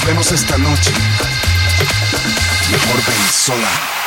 Nos vemos esta noche. Mejor ven sola.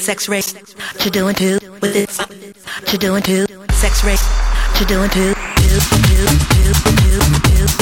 Sex race, to doing two with it, to doing two, sex race, to doing two, two, two, two, two, two, two.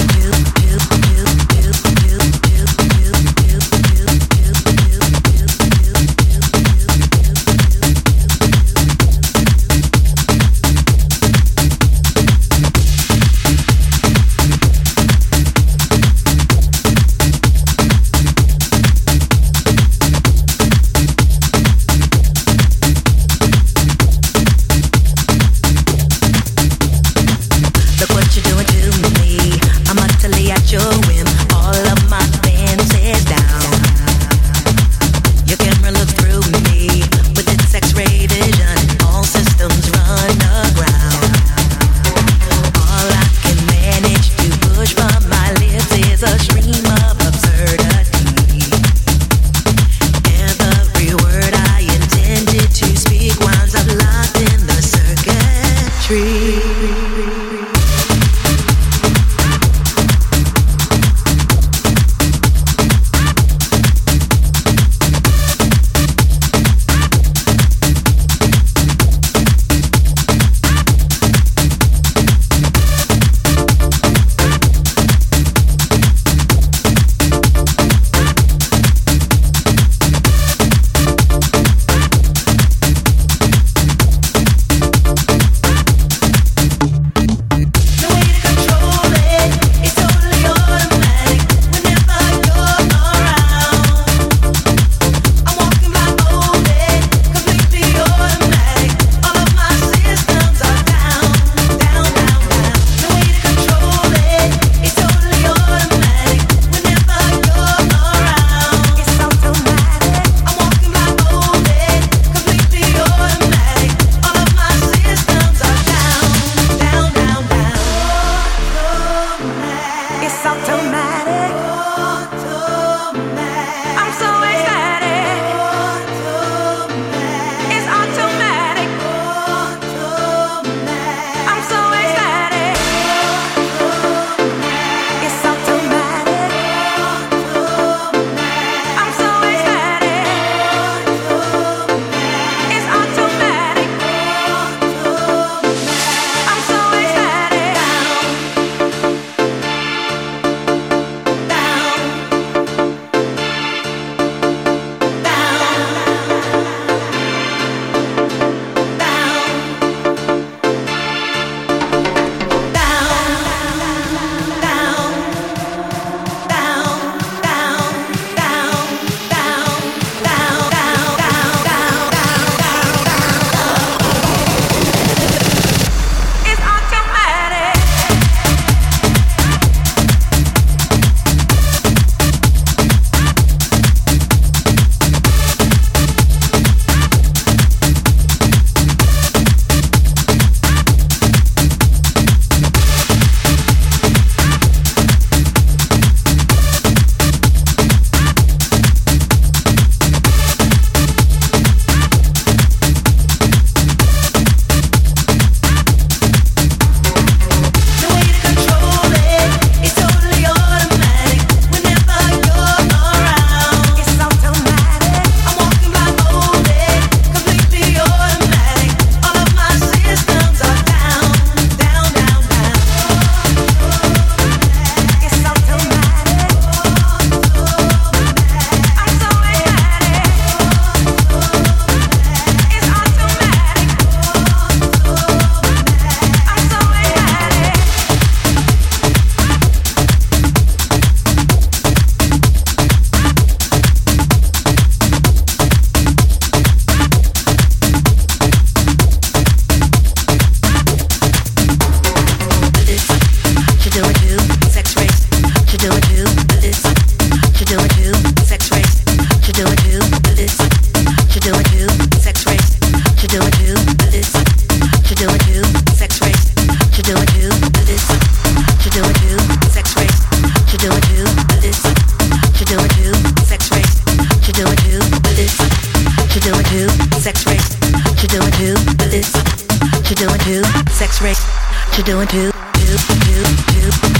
sex race to doing two two two two, two.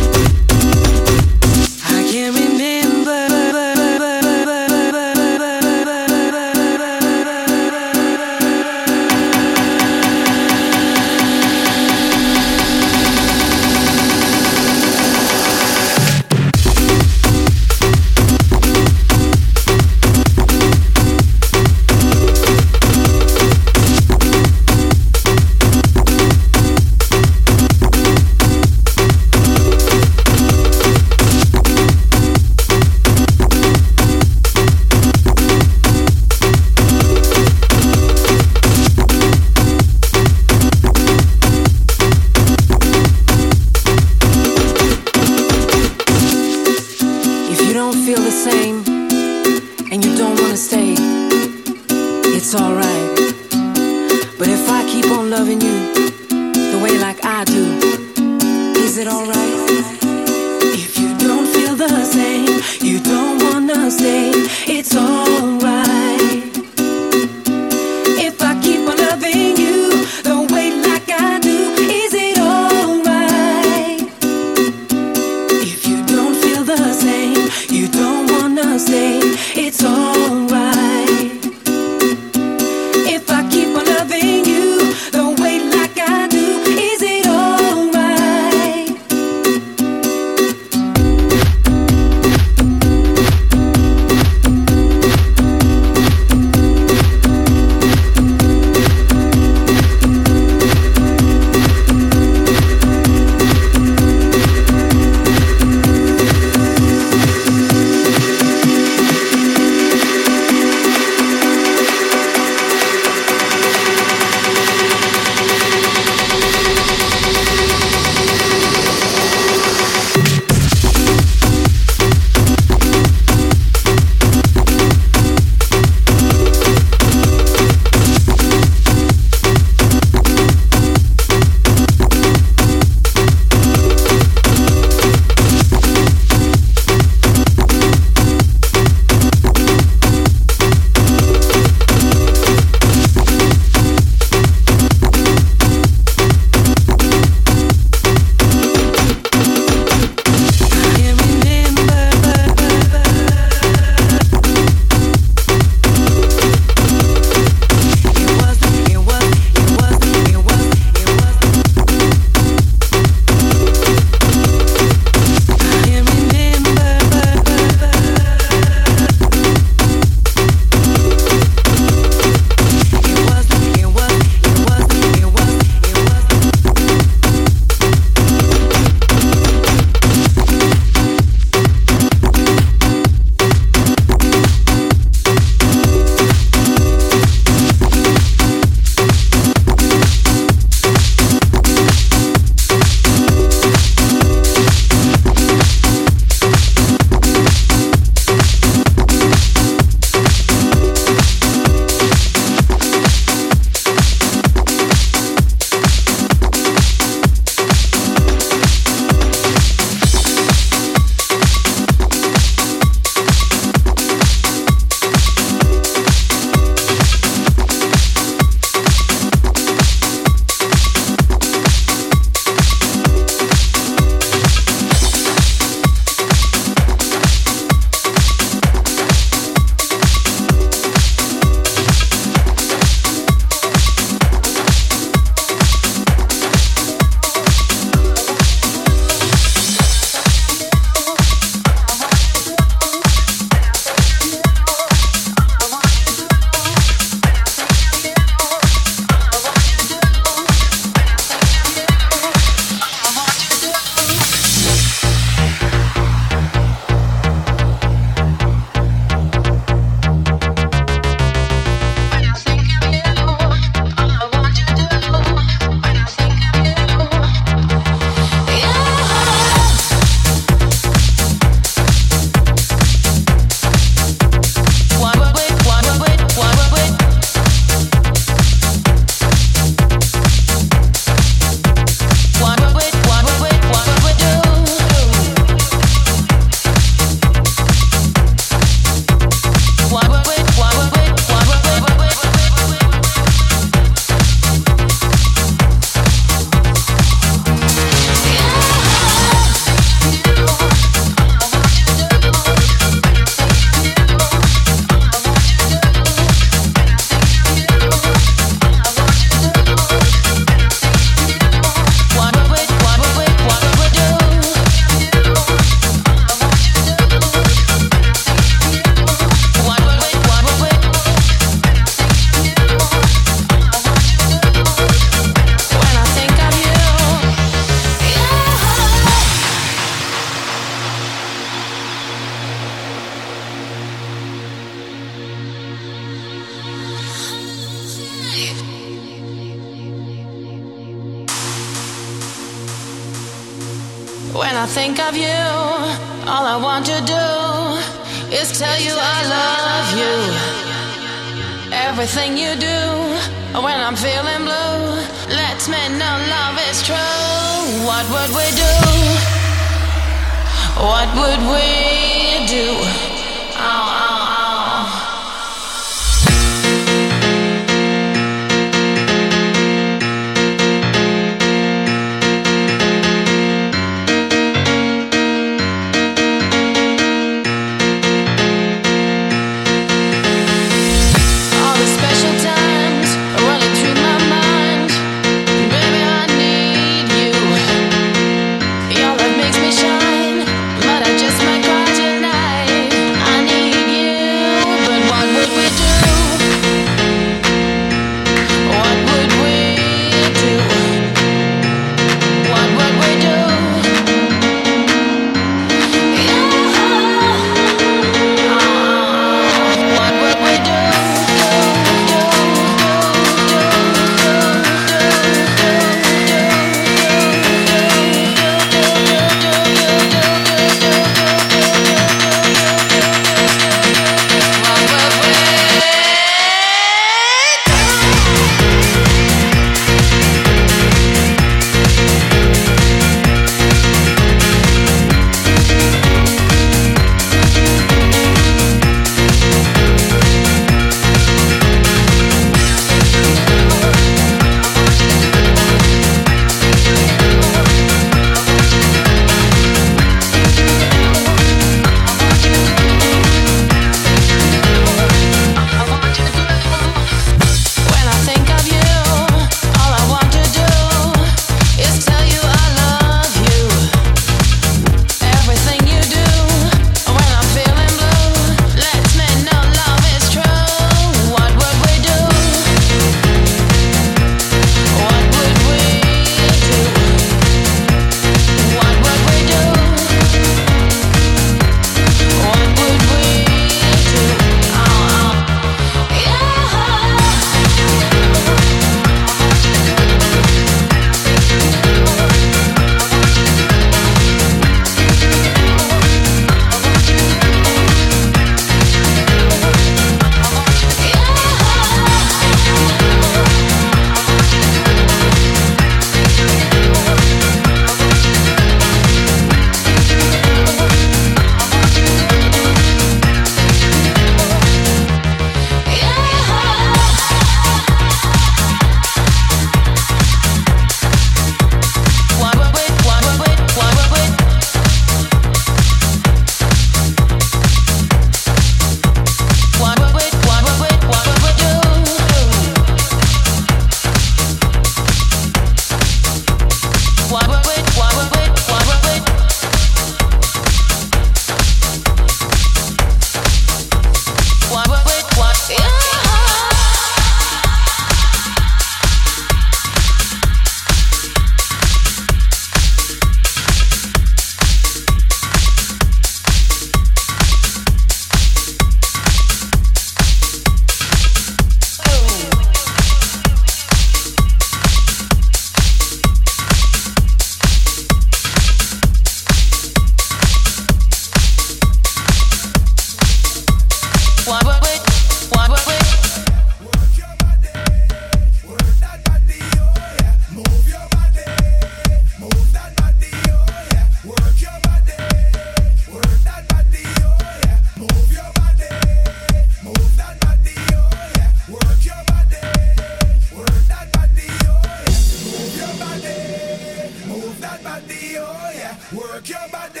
that body, oh yeah. Work your body,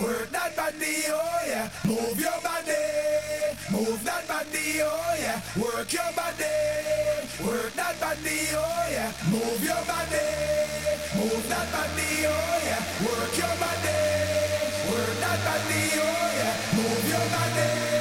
work that body, oh yeah. Move your body, move that body, oh yeah. Work your body, work that body, oh yeah. Move your body, move that body, oh yeah. Work your body, work that body, oh yeah. Move your body.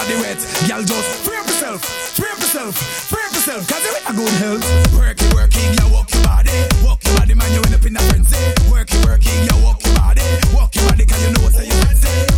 Body wet. Girl, just free up yourself. Free up yourself. Free up yourself. Cause you're in a good health. Work it, you walk your body. Walk your body, man, you end up in a frenzy. Work it, you walk your body. Walk your body, cause you know what you fancy.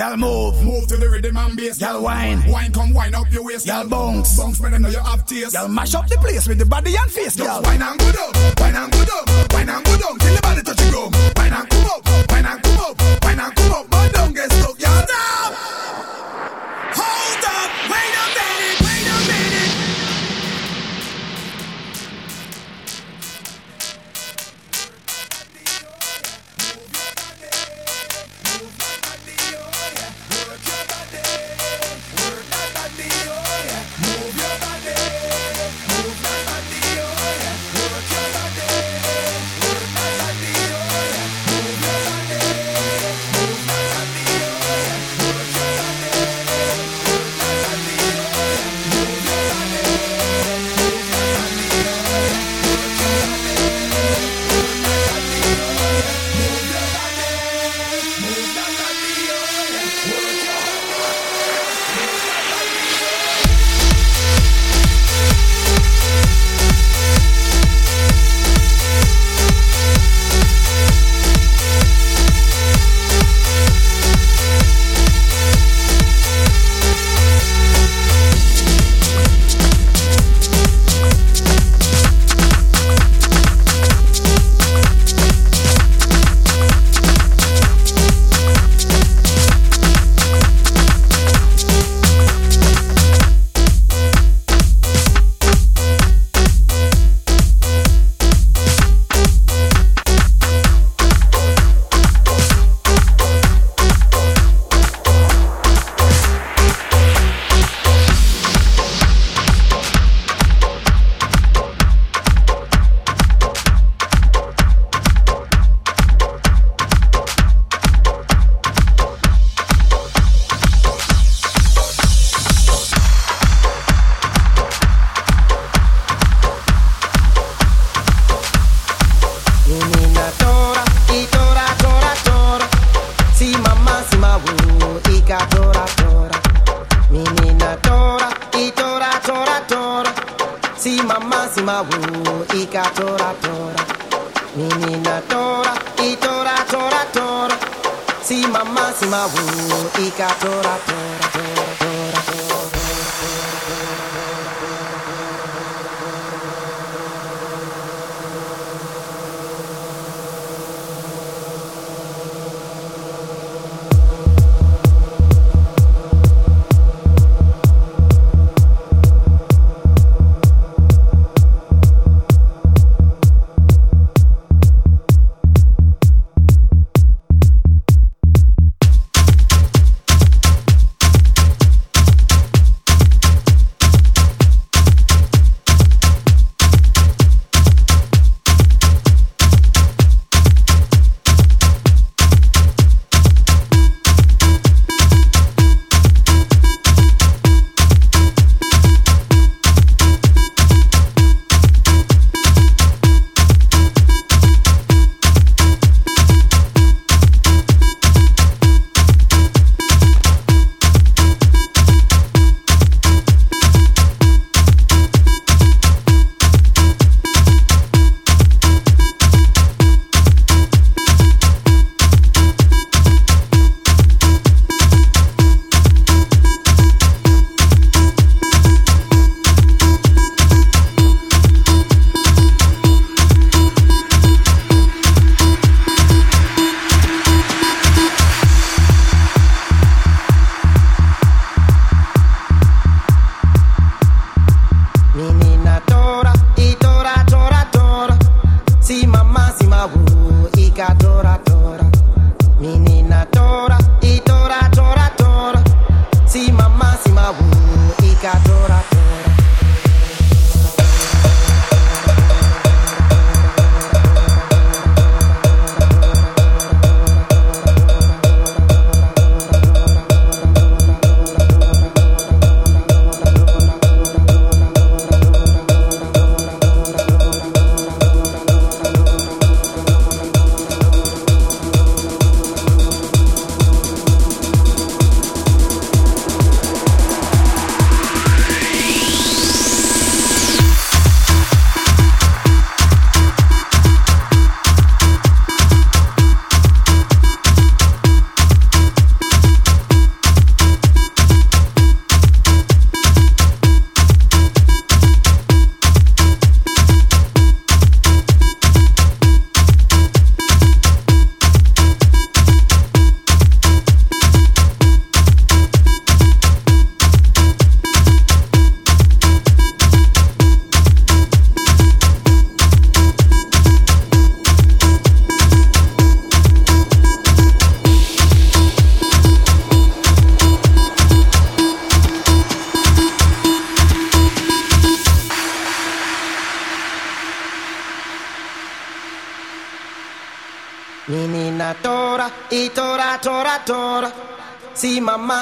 Y'all move. Move to the rhythm and bass. Y'all wine. Wine come wine up your waist. Y'all bounce. Bounce when I know you have taste. Y'all mash up the place with the body and face. Y'all wine and go down. Wine and go down. Wine and go down. Till the body touch the ground. Wine and come up. Wine and come up. Wine and come up. nina tora, itora, tora, tora, tora. Si mamma, si ma wu, i tora, tora, tora.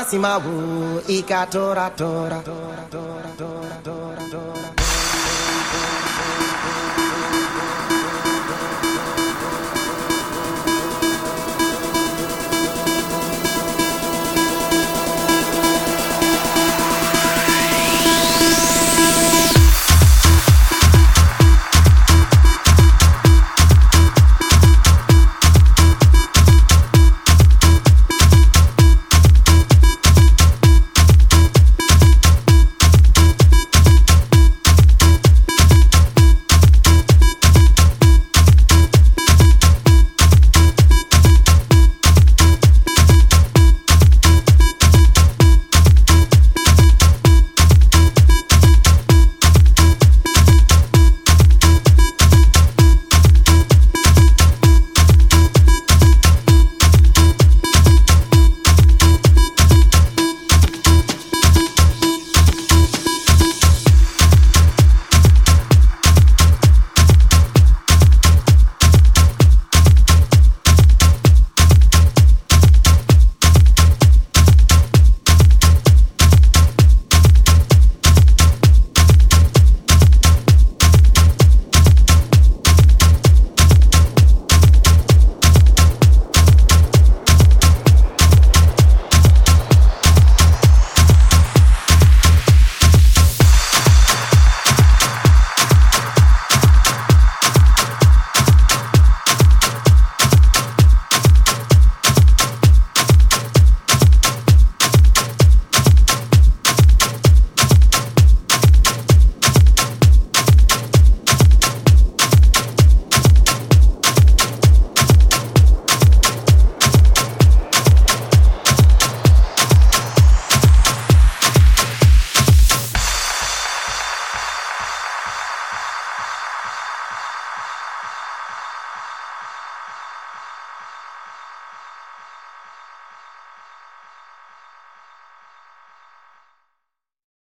Tora, tora, tora, tora.